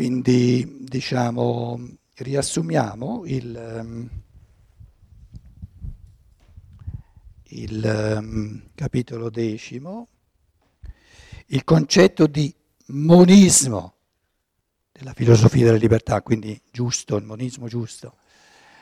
Quindi, diciamo, riassumiamo il, um, il um, capitolo decimo, il concetto di monismo della filosofia della libertà, quindi giusto, il monismo giusto,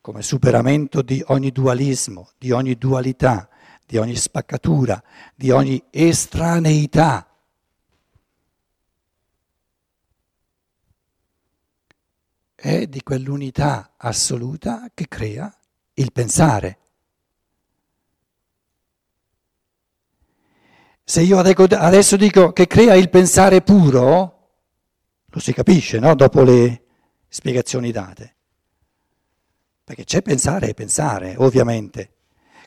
come superamento di ogni dualismo, di ogni dualità, di ogni spaccatura, di ogni estraneità è di quell'unità assoluta che crea il pensare. Se io adesso dico che crea il pensare puro, lo si capisce, no? Dopo le spiegazioni date. Perché c'è pensare e pensare, ovviamente.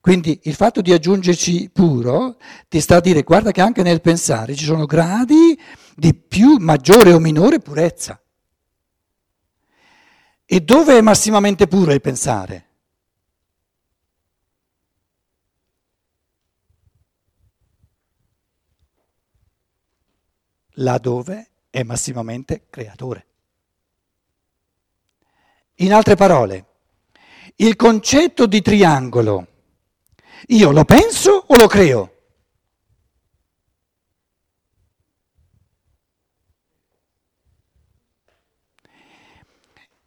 Quindi il fatto di aggiungerci puro ti sta a dire guarda che anche nel pensare ci sono gradi di più maggiore o minore purezza. E dove è massimamente puro il pensare? Laddove è massimamente creatore. In altre parole, il concetto di triangolo, io lo penso o lo creo?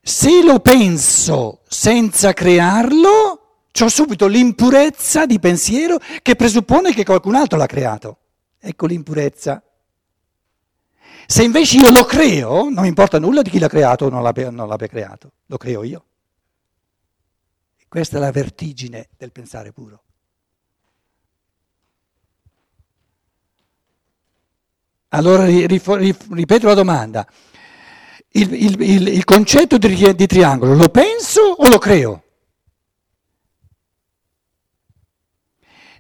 Se lo penso senza crearlo, ho subito l'impurezza di pensiero che presuppone che qualcun altro l'ha creato. Ecco l'impurezza. Se invece io lo creo, non mi importa nulla di chi l'ha creato o non l'abbia, non l'abbia creato, lo creo io. Questa è la vertigine del pensare puro. Allora ripeto la domanda il, il, il, il concetto di, di triangolo lo penso o lo creo?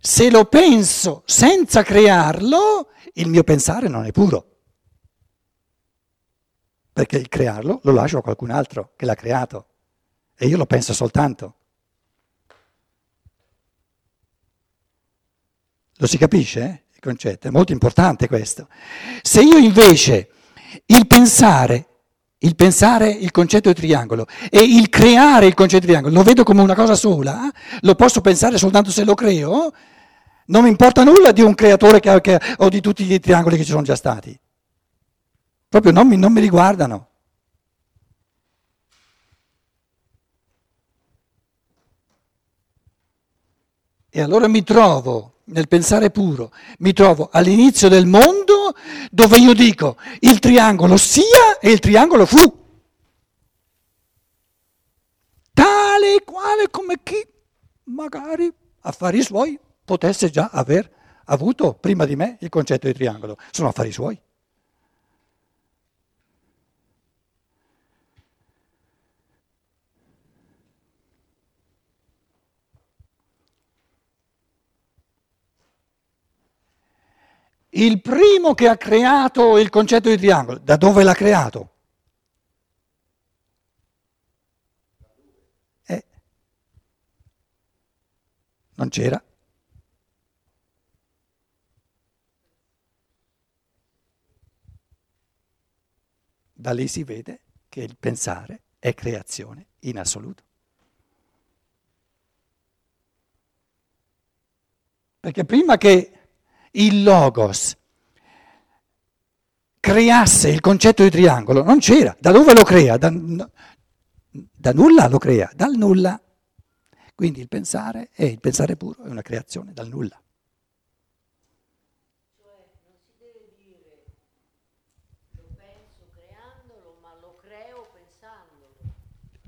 Se lo penso senza crearlo, il mio pensare non è puro. Perché il crearlo lo lascio a qualcun altro che l'ha creato. E io lo penso soltanto. Lo si capisce? Eh? Il concetto è molto importante questo. Se io invece il pensare il pensare il concetto di triangolo e il creare il concetto di triangolo lo vedo come una cosa sola, lo posso pensare soltanto se lo creo, non mi importa nulla di un creatore che, che, o di tutti i triangoli che ci sono già stati. Proprio non mi, non mi riguardano. E allora mi trovo nel pensare puro, mi trovo all'inizio del mondo dove io dico il triangolo sia e il triangolo fu. Tale e quale come chi magari affari suoi potesse già aver avuto prima di me il concetto di triangolo. Sono affari suoi. Il primo che ha creato il concetto di triangolo, da dove l'ha creato? Eh, non c'era. Da lì si vede che il pensare è creazione in assoluto. Perché prima che il logos creasse il concetto di triangolo, non c'era. Da dove lo crea? Da, da nulla lo crea, dal nulla. Quindi il pensare è il pensare puro, è una creazione dal nulla.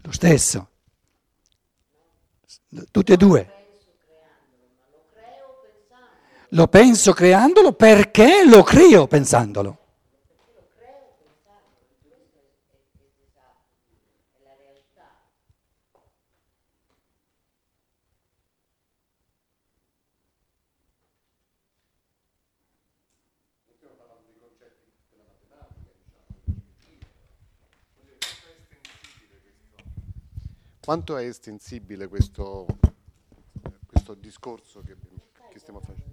Lo stesso. Tutte e due. Lo penso creandolo perché lo creo pensandolo. Quanto è estensibile questo, questo discorso che, che stiamo facendo?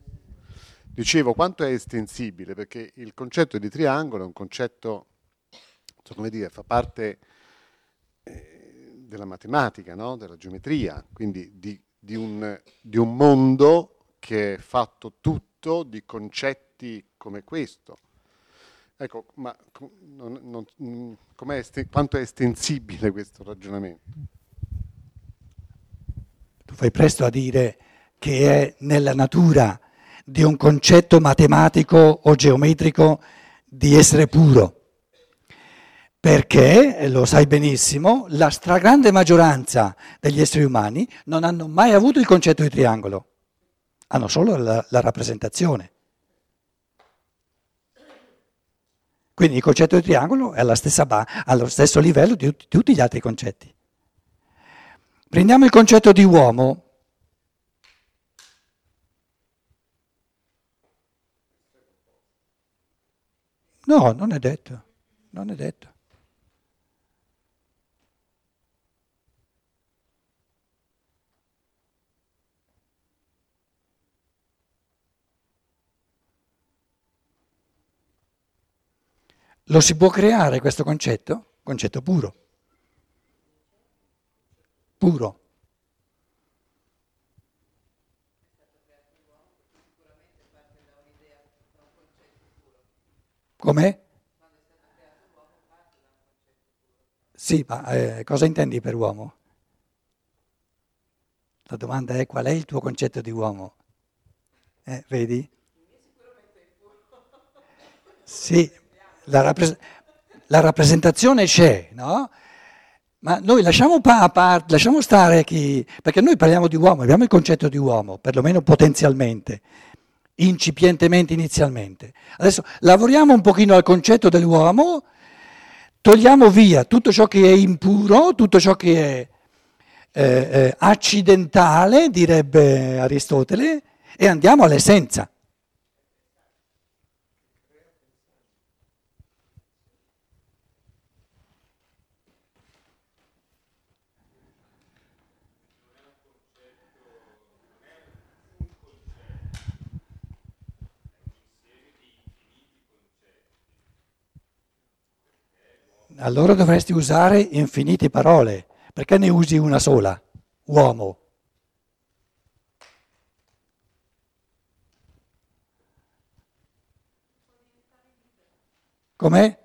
Dicevo quanto è estensibile, perché il concetto di triangolo è un concetto so come dire, fa parte eh, della matematica, no? della geometria, quindi di, di, un, di un mondo che è fatto tutto di concetti come questo. Ecco, ma non, non, è, quanto è estensibile questo ragionamento? Tu fai presto a dire che è nella natura di un concetto matematico o geometrico di essere puro. Perché, lo sai benissimo, la stragrande maggioranza degli esseri umani non hanno mai avuto il concetto di triangolo, hanno solo la, la rappresentazione. Quindi il concetto di triangolo è ba- allo stesso livello di, di tutti gli altri concetti. Prendiamo il concetto di uomo. No, non è detto, non è detto. Lo si può creare questo concetto? Concetto puro. Puro. Com'è? Sì, ma eh, cosa intendi per uomo? La domanda è qual è il tuo concetto di uomo? Eh, vedi? Sì, la, rappres- la rappresentazione c'è, no? Ma noi lasciamo, pa- pa- lasciamo stare chi, perché noi parliamo di uomo, abbiamo il concetto di uomo, perlomeno potenzialmente, incipientemente inizialmente. Adesso lavoriamo un pochino al concetto dell'uomo, togliamo via tutto ciò che è impuro, tutto ciò che è eh, eh, accidentale, direbbe Aristotele, e andiamo all'essenza. Allora dovresti usare infinite parole, perché ne usi una sola? Uomo. Com'è?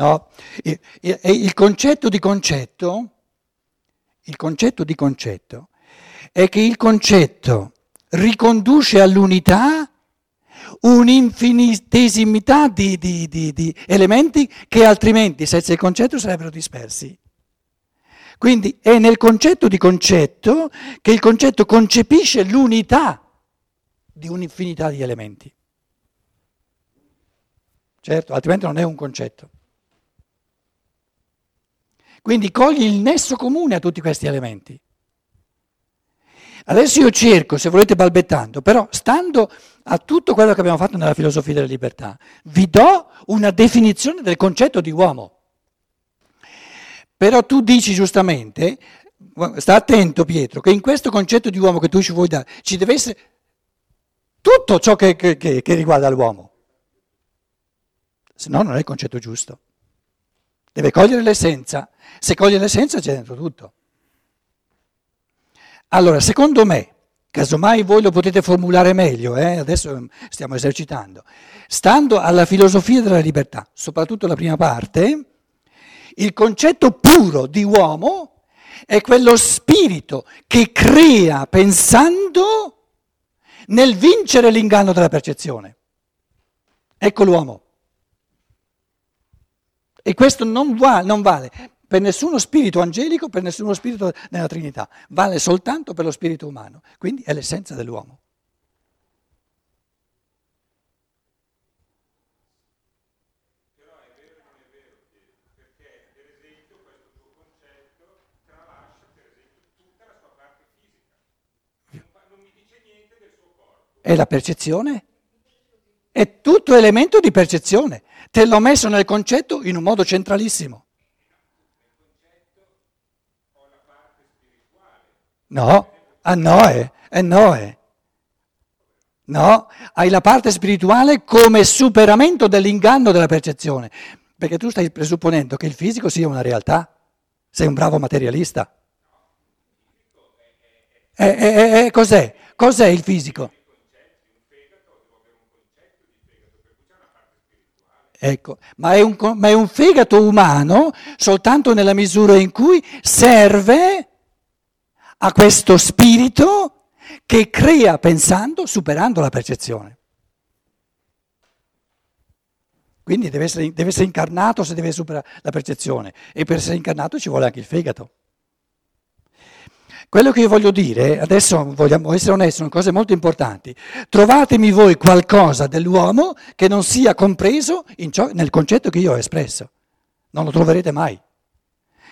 No. E, il concetto di concetto, il concetto di concetto è che il concetto riconduce all'unità un'infinitesimità di, di, di, di, elementi che altrimenti senza il concetto sarebbero dispersi. Quindi è nel concetto di concetto che il concetto concepisce l'unità di un'infinità di elementi certo, altrimenti non è un concetto. Quindi cogli il nesso comune a tutti questi elementi. Adesso io cerco, se volete balbettando, però stando a tutto quello che abbiamo fatto nella filosofia della libertà, vi do una definizione del concetto di uomo. Però tu dici giustamente, sta attento Pietro, che in questo concetto di uomo che tu ci vuoi dare, ci deve essere tutto ciò che, che, che riguarda l'uomo se no non è il concetto giusto. Deve cogliere l'essenza. Se coglie l'essenza c'è dentro tutto. Allora, secondo me, casomai voi lo potete formulare meglio, eh? adesso stiamo esercitando, stando alla filosofia della libertà, soprattutto la prima parte, il concetto puro di uomo è quello spirito che crea pensando nel vincere l'inganno della percezione. Ecco l'uomo. E questo non, va, non vale per nessuno spirito angelico, per nessuno spirito nella Trinità, vale soltanto per lo spirito umano, quindi è l'essenza dell'uomo. È la percezione? È tutto elemento di percezione. Te l'ho messo nel concetto in un modo centralissimo. No, a Noè, è Noè. No, hai la parte spirituale come superamento dell'inganno della percezione, perché tu stai presupponendo che il fisico sia una realtà, sei un bravo materialista. E, e, e, cos'è? Cos'è il fisico? Ecco, ma è, un, ma è un fegato umano soltanto nella misura in cui serve a questo spirito che crea pensando, superando la percezione. Quindi deve essere, deve essere, incarnato se deve superare la percezione e per essere incarnato ci vuole anche il fegato. Quello che io voglio dire, adesso vogliamo essere onesti, sono cose molto importanti. Trovatemi voi qualcosa dell'uomo che non sia compreso ciò, nel concetto che io ho espresso. Non lo troverete mai.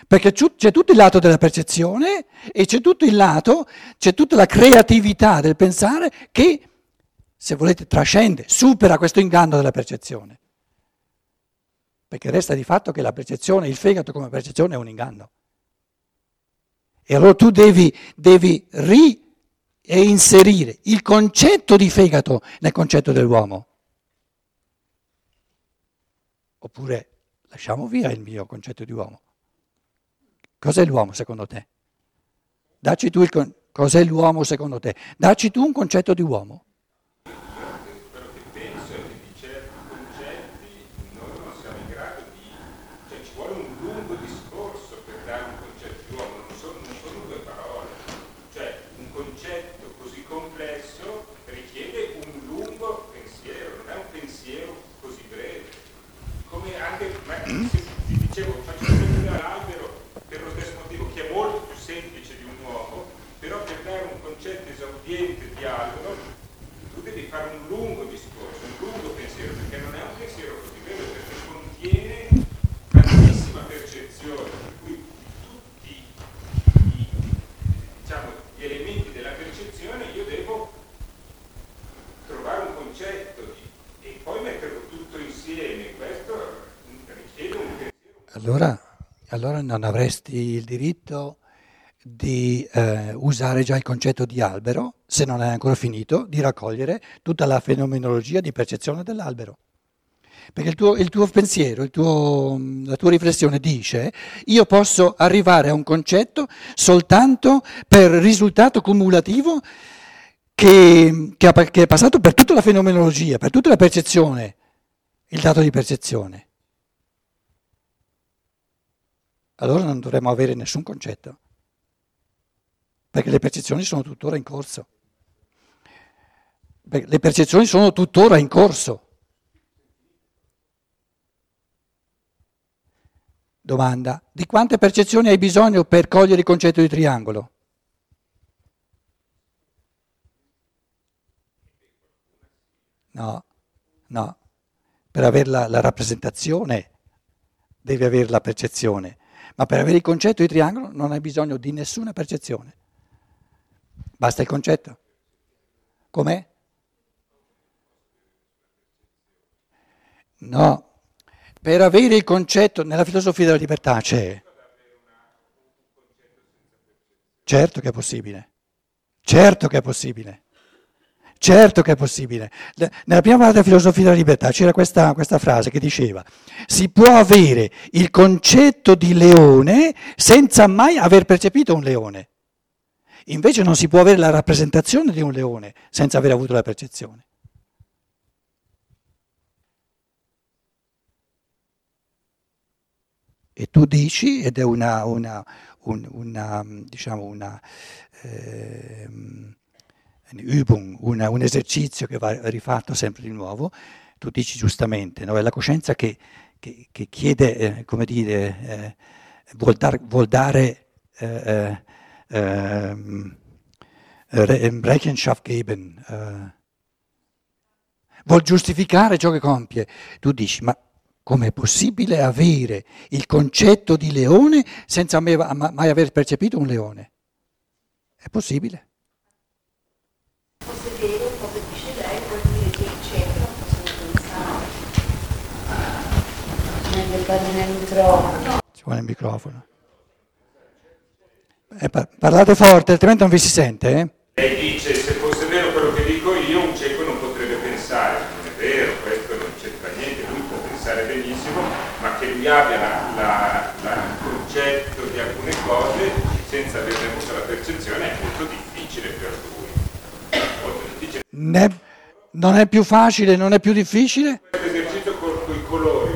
Perché c'è tutto il lato della percezione e c'è tutto il lato, c'è tutta la creatività del pensare che, se volete, trascende, supera questo inganno della percezione. Perché resta di fatto che la percezione, il fegato come percezione è un inganno. E allora tu devi, devi reinserire il concetto di fegato nel concetto dell'uomo. Oppure lasciamo via il mio concetto di uomo. Cos'è l'uomo secondo te? Dacci tu il con- cos'è l'uomo secondo te? Dacci tu un concetto di uomo. Allora, allora non avresti il diritto di eh, usare già il concetto di albero, se non hai ancora finito, di raccogliere tutta la fenomenologia di percezione dell'albero. Perché il tuo, il tuo pensiero, il tuo, la tua riflessione dice io posso arrivare a un concetto soltanto per risultato cumulativo che, che, ha, che è passato per tutta la fenomenologia, per tutta la percezione, il dato di percezione. Allora non dovremmo avere nessun concetto, perché le percezioni sono tuttora in corso. Le percezioni sono tuttora in corso. Domanda, di quante percezioni hai bisogno per cogliere il concetto di triangolo? No, no, per avere la, la rappresentazione devi avere la percezione ma per avere il concetto di triangolo non hai bisogno di nessuna percezione. Basta il concetto. Com'è? No, per avere il concetto nella filosofia della libertà c'è. Certo che è possibile. Certo che è possibile. Certo che è possibile. Nella prima parte della filosofia della libertà c'era questa, questa, frase che diceva si può avere il concetto di leone senza mai aver percepito un leone. Invece non si può avere la rappresentazione di un leone senza aver avuto la percezione. E tu dici, ed è una, una, un, una diciamo una... Eh, Übung, una, un esercizio che va rifatto sempre di nuovo, tu dici giustamente, no? è la coscienza che, che, che chiede, eh, come dire, vuol, dar, vuol dare eh, eh, Rechenschaft geben, eh, vuol giustificare ciò che compie. Tu dici, ma com'è possibile avere il concetto di leone senza mai, mai aver percepito un leone? È possibile. Forse vero, come dice lei, vuol dire che il centro possono pensare. Nel microfono. Ci vuole il microfono. Eh, parlate forte, altrimenti non vi si sente. Eh? Lei dice, se fosse vero quello che dico io, un cieco non potrebbe pensare. Non è vero, questo non c'entra niente, lui può pensare benissimo, ma che lui abbia il concetto di alcune cose senza averne avuto la percezione è molto difficile per lui. Molto difficile. Ne, non è più facile, non è più difficile? Questo esercizio con i colori,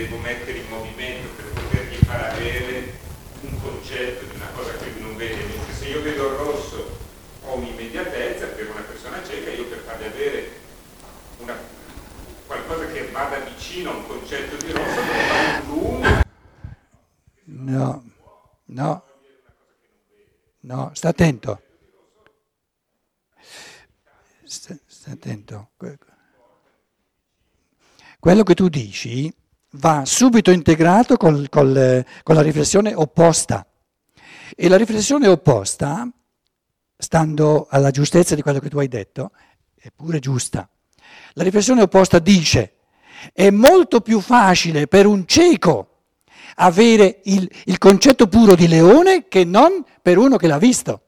devo mettere in movimento per potergli far avere un concetto di una cosa che lui non vede. Mentre se io vedo il rosso ho un'immediatezza per una persona cieca, io per fargli avere una, qualcosa che vada vicino a un concetto di rosso un zoom. No, no, no, sta attento. Sta, sta attento. Quello che tu dici va subito integrato col, col, con la riflessione opposta. E la riflessione opposta, stando alla giustezza di quello che tu hai detto, è pure giusta. La riflessione opposta dice, è molto più facile per un cieco avere il, il concetto puro di leone che non per uno che l'ha visto.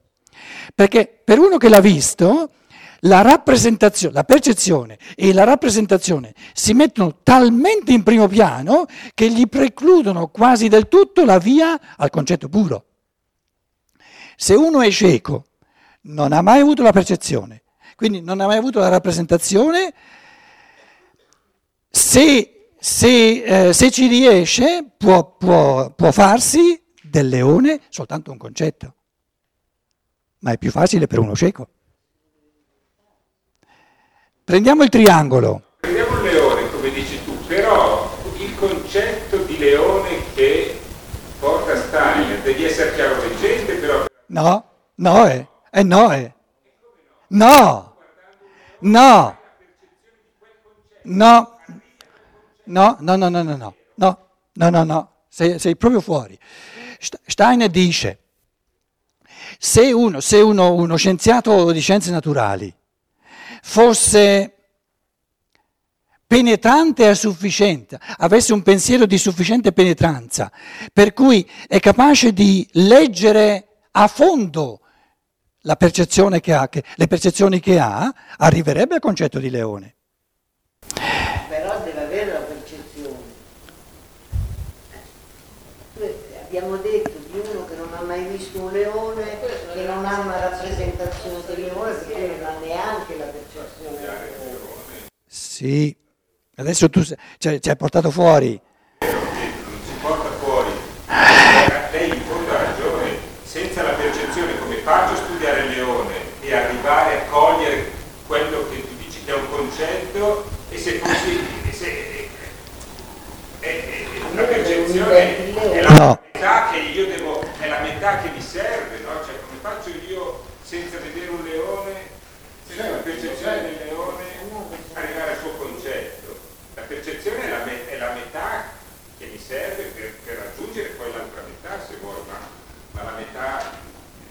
Perché per uno che l'ha visto la rappresentazione, la percezione e la rappresentazione si mettono talmente in primo piano che gli precludono quasi del tutto la via al concetto puro. Se uno è cieco, non ha mai avuto la percezione, quindi non ha mai avuto la rappresentazione, se, se, eh, se ci riesce può, può, può farsi del leone soltanto un concetto, ma è più facile per uno cieco. Prendiamo il triangolo. Prendiamo il leone, come dici tu, però il concetto di leone che porta Steiner, devi essere chiaroveggente però... No, no, è, eh, no, è. No, no, no, no, no, no, no, no, no, no, no, no, no, sei, sei proprio fuori. Steiner dice, se uno, se uno, uno scienziato di scienze naturali fosse penetrante e sufficiente, avesse un pensiero di sufficiente penetranza, per cui è capace di leggere a fondo la percezione che ha, che, le percezioni che ha, arriverebbe al concetto di leone. Però deve avere la percezione. Abbiamo detto di uno che non ha mai visto un leone, che non ha una rappresentazione del leone, perché non ha neanche la percezione del leone. Sì, adesso tu cioè, ci hai portato fuori. Non si porta fuori. Lei in fondo ha ragione, senza la percezione come faccio a studiare il leone e arrivare a cogliere quello che tu dici che è un concetto e se così... Se, è, è, percezione è la no. metà che io devo, è la metà che mi serve, no? Cioè come faccio io senza vedere un leone, senza la percezione del leone, arrivare al suo concetto. La percezione è la, me, è la metà che mi serve per, per, raggiungere poi l'altra metà se vuoi, ma, ma, la metà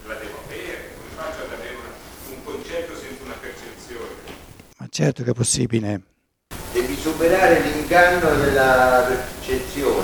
la devo avere. Come faccio ad avere una, un concetto senza una percezione? Ma certo che è possibile. Devi superare l'inganno della percezione